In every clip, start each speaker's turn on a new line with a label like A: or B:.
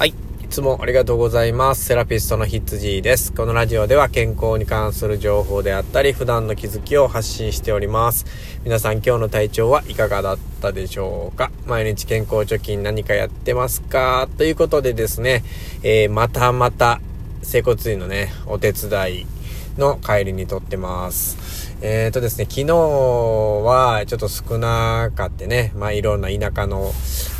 A: はい。いつもありがとうございます。セラピストのヒッツジーです。このラジオでは健康に関する情報であったり、普段の気づきを発信しております。皆さん今日の体調はいかがだったでしょうか？毎日健康貯金何かやってますか？ということでですね、えー、またまた、整骨院のね、お手伝いの帰りに撮ってます。えっ、ー、とですね、昨日はちょっと少なかってね、まあいろんな田舎の、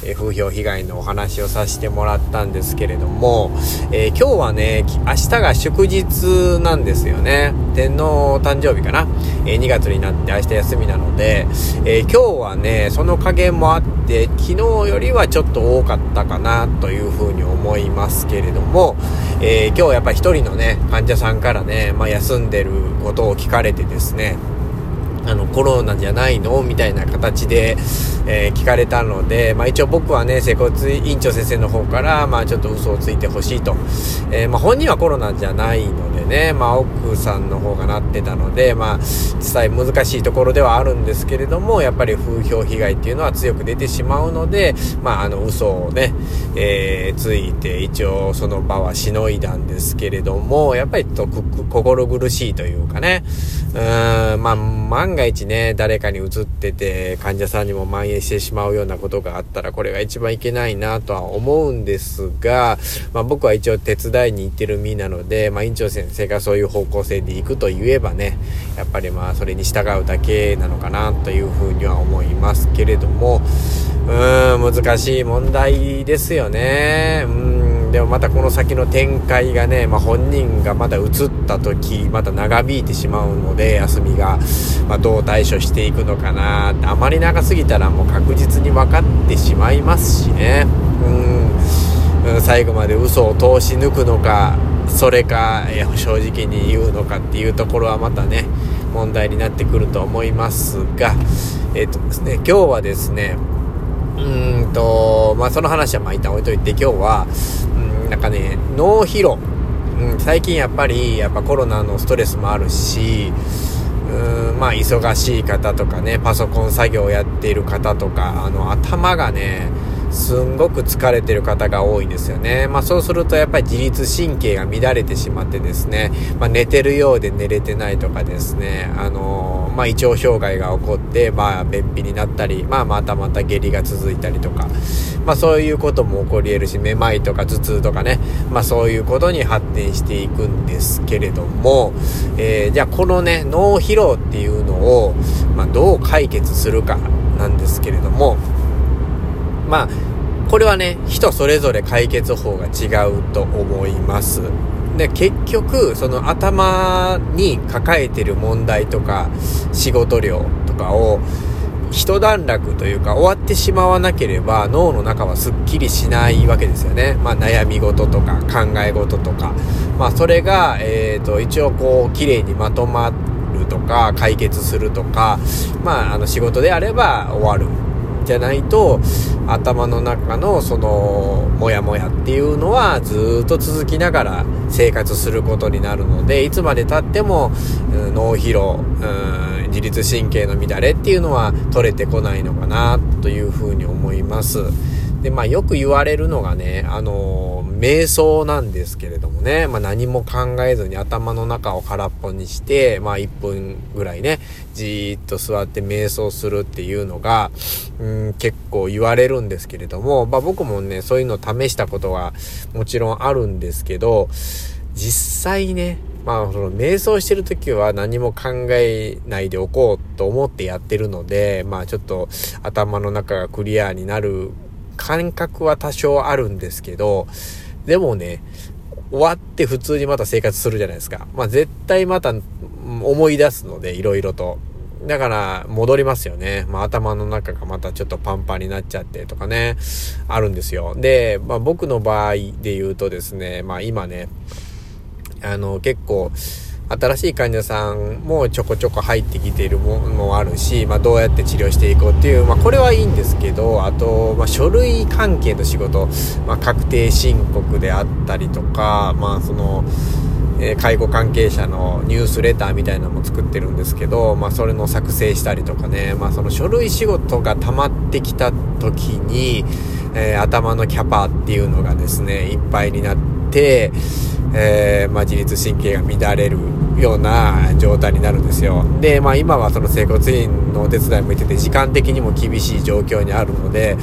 A: え、風評被害のお話をさせてもらったんですけれども、えー、今日はね、明日が祝日なんですよね。天皇誕生日かな。え2月になって明日休みなので、え今日はね、その加減もあって、昨日よりはちょっと多かったかなというふうに思いますけれども、え今日やっぱり一人のね、患者さんからね、まあ休んでることを聞かれてですね、あの、コロナじゃないの？みたいな形で、えー、聞かれたので、まあ一応僕はね、整骨院長先生の方から、まあちょっと嘘をついてほしいと。えー、まあ本人はコロナじゃないのでね、まあ奥さんの方がなってたので、まあ実際難しいところではあるんですけれども、やっぱり風評被害っていうのは強く出てしまうので、まああの嘘をね、えー、ついて一応その場はしのいだんですけれども、やっぱりと心苦しいというかね、うーん、まあ万が一ね、誰かに移ってて患者さんにも蔓延してしまうようなことがあったら、これが一番いけないなとは思うんですが、まあ僕は一応手伝いに行ってる身なので、まあ院長先生がそういう方向性で行くと言えばね、やっぱりまあそれに従うだけなのかなというふうには思いますけれども、うーん、難しい問題ですよね。うんでもまたこの先の展開がね、まあ、本人がまだ移った時、また長引いてしまうので、休みが、まあ、どう対処していくのかなって、あまり長すぎたらもう確実に分かってしまいますしね。うん、最後まで嘘を通し抜くのか、それか、正直に言うのかっていうところはまたね、問題になってくると思いますが、えっ、とですね、今日はですね、うんと、まあ、その話はまあ一旦置いといて、今日は、うん、なんかね、脳疲労。うん、最近やっぱり、やっぱコロナのストレスもあるし、うん、まあ、忙しい方とかね、パソコン作業をやっている方とか、あの、頭がね、すんごく疲れてる方が多いんですよね。まあそうするとやっぱり自律神経が乱れてしまってですね、まあ寝てるようで寝れてないとかですね、あのー、まあ胃腸障害が起こって、まあ便秘になったり、まあまたまた下痢が続いたりとか、まあそういうことも起こり得るし、めまいとか頭痛とかね、まあそういうことに発展していくんですけれども、えー、じゃあこのね、脳疲労っていうのを、まあどう解決するかなんですけれども、まあ、これはね、人それぞれ解決法が違うと思います。で、結局、その頭に抱えてる問題とか、仕事量とかを、一段落というか終わってしまわなければ脳の中はすっきりしないわけですよね。まあ悩み事とか考え事とか。まあそれが、えっ、ー、と、一応こう、綺麗にまとまるとか、解決するとか、まああの仕事であれば終わる。じゃないと頭の中のそのモヤモヤっていうのはずっと続きながら生活することになるのでいつまでたっても脳疲労自律神経の乱れっていうのは取れてこないのかなというふうに思います。で、まあよく言われるのがね、あの瞑想なんですけれどもね、まあ何も考えずに頭の中を空っぽにして、まあ1分ぐらいね、じーっと座って瞑想するっていうのが、うん、結構言われるんですけれども、まあ僕もね、そういうのを試したことがもちろんあるんですけど、実際ね、まあ、その瞑想してる時は何も考えないでおこうと思ってやってるので、まあちょっと頭の中がクリアになる感覚は多少あるんですけど、でもね、終わって普通にまた生活するじゃないですか。まあ絶対また思い出すので、いろいろと。だから戻りますよね。まあ頭の中がまたちょっとパンパンになっちゃってとかね、あるんですよ。で、まあ僕の場合で言うとですね、まあ今ね、あの結構、新しい患者さんもちょこちょこ入ってきているものもあるし、まあ、どうやって治療していこうっていう、まあ、これはいいんですけど、あと、まあ、書類関係の仕事、まあ、確定申告であったりとか、まあ、その、え介護関係者のニュースレターみたいなのも作ってるんですけど、まあ、それの作成したりとかね、まあ、その書類仕事が溜まってきた時に、えー、頭のキャパっていうのがですね、いっぱいになって、えー、まあ、自律神経が乱れるような状態になるんですよ。で、まあ今はその整骨院のお手伝いも行ってて、時間的にも厳しい状況にあるので、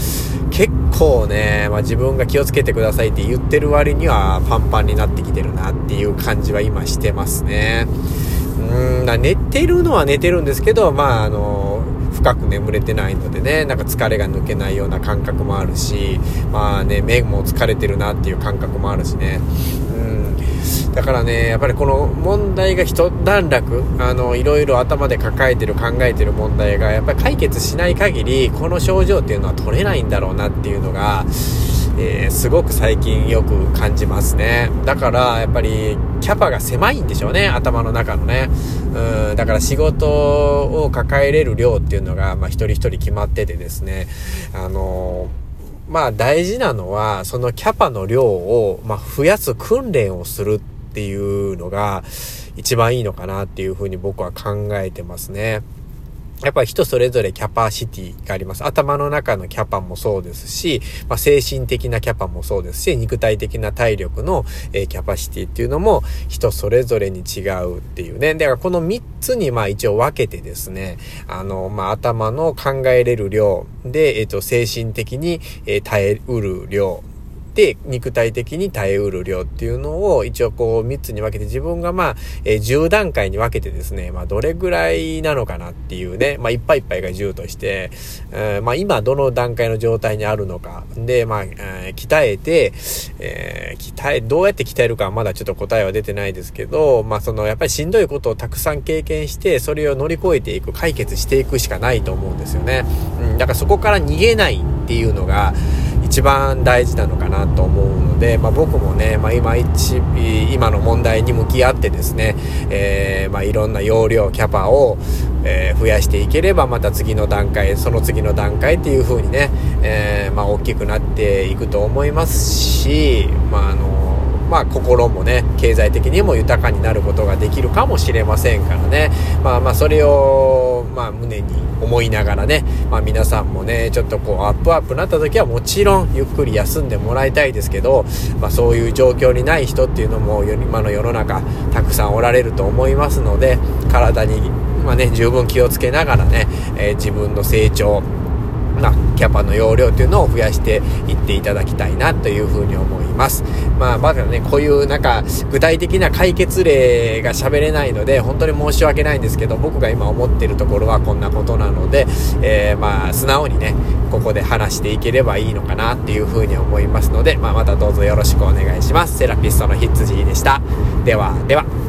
A: 結構ね、まあ自分が気をつけてくださいって言ってる割にはパンパンになってきてるなっていう感じは今してますね。うん、寝てるのは寝てるんですけど、まああの、深く眠れてないのでね、なんか疲れが抜けないような感覚もあるし、まあね、目も疲れてるなっていう感覚もあるしね。だからね、やっぱりこの問題が一段落、あの、いろいろ頭で抱えてる、考えてる問題が、やっぱり解決しない限り、この症状っていうのは取れないんだろうなっていうのが、えー、すごく最近よく感じますね。だから、やっぱり、キャパが狭いんでしょうね、頭の中のね。うん、だから仕事を抱えれる量っていうのが、まあ、一人一人決まっててですね、あのーまあ大事なのは、そのキャパの量を、まあ、増やす訓練をするっっていうのが一番いいのかなっていうふうに僕は考えてますね。やっぱり人それぞれキャパシティがあります。頭の中のキャパもそうですし、まあ、精神的なキャパもそうですし、肉体的な体力の、え、キャパシティっていうのも人それぞれに違うっていうね。だからこの3つにまあ一応分けてですね、あの、まあ、頭の考えれる量で、えっ、ー、と、精神的に、え、耐えうる量て、肉体的に耐えうる量っていうのを一応こう3つに分けて自分がまあ、え、10段階に分けてですね、まあどれぐらいなのかなっていうね、まあいっぱいいっぱいが10として、えー、まあ今どの段階の状態にあるのか。で、まあ、えー、鍛えて、えー、鍛え、どうやって鍛えるかはまだちょっと答えは出てないですけど、まあそのやっぱりしんどいことをたくさん経験して、それを乗り越えていく、解決していくしかないと思うんですよね。うん、だからそこから逃げないっていうのが、一番大事なのかなと思うので、まあ、僕もね、まあ、今一今の問題に向き合ってですね、えー、まあ、いろんな容量キャパを、えー、増やしていければまた次の段階その次の段階っていう風にね、えー、ま、大きくなっていくと思いますし、まああのまあ、心もね、経済的にも豊かになることができるかもしれませんからね。まあまあ、それを、まあ、胸に思いながらね、まあ、皆さんもね、ちょっとこう、アップアップなった時はもちろん、ゆっくり休んでもらいたいですけど、まあ、そういう状況にない人っていうのも、今の世の中、たくさんおられると思いますので、体に、まあね、十分気をつけながらね、えー、自分の成長、まあ、キャパの容量っていうのを増やしていっていただきたいなというふうに思います。まあ、まだね、こういうなんか具体的な解決例が喋れないので、本当に申し訳ないんですけど、僕が今思ってるところはこんなことなので、えー、まあ、素直にね、ここで話していければいいのかなっていうふうに思いますので、まあ、またどうぞよろしくお願いします。セラピストのヒッツジーでした。では、では。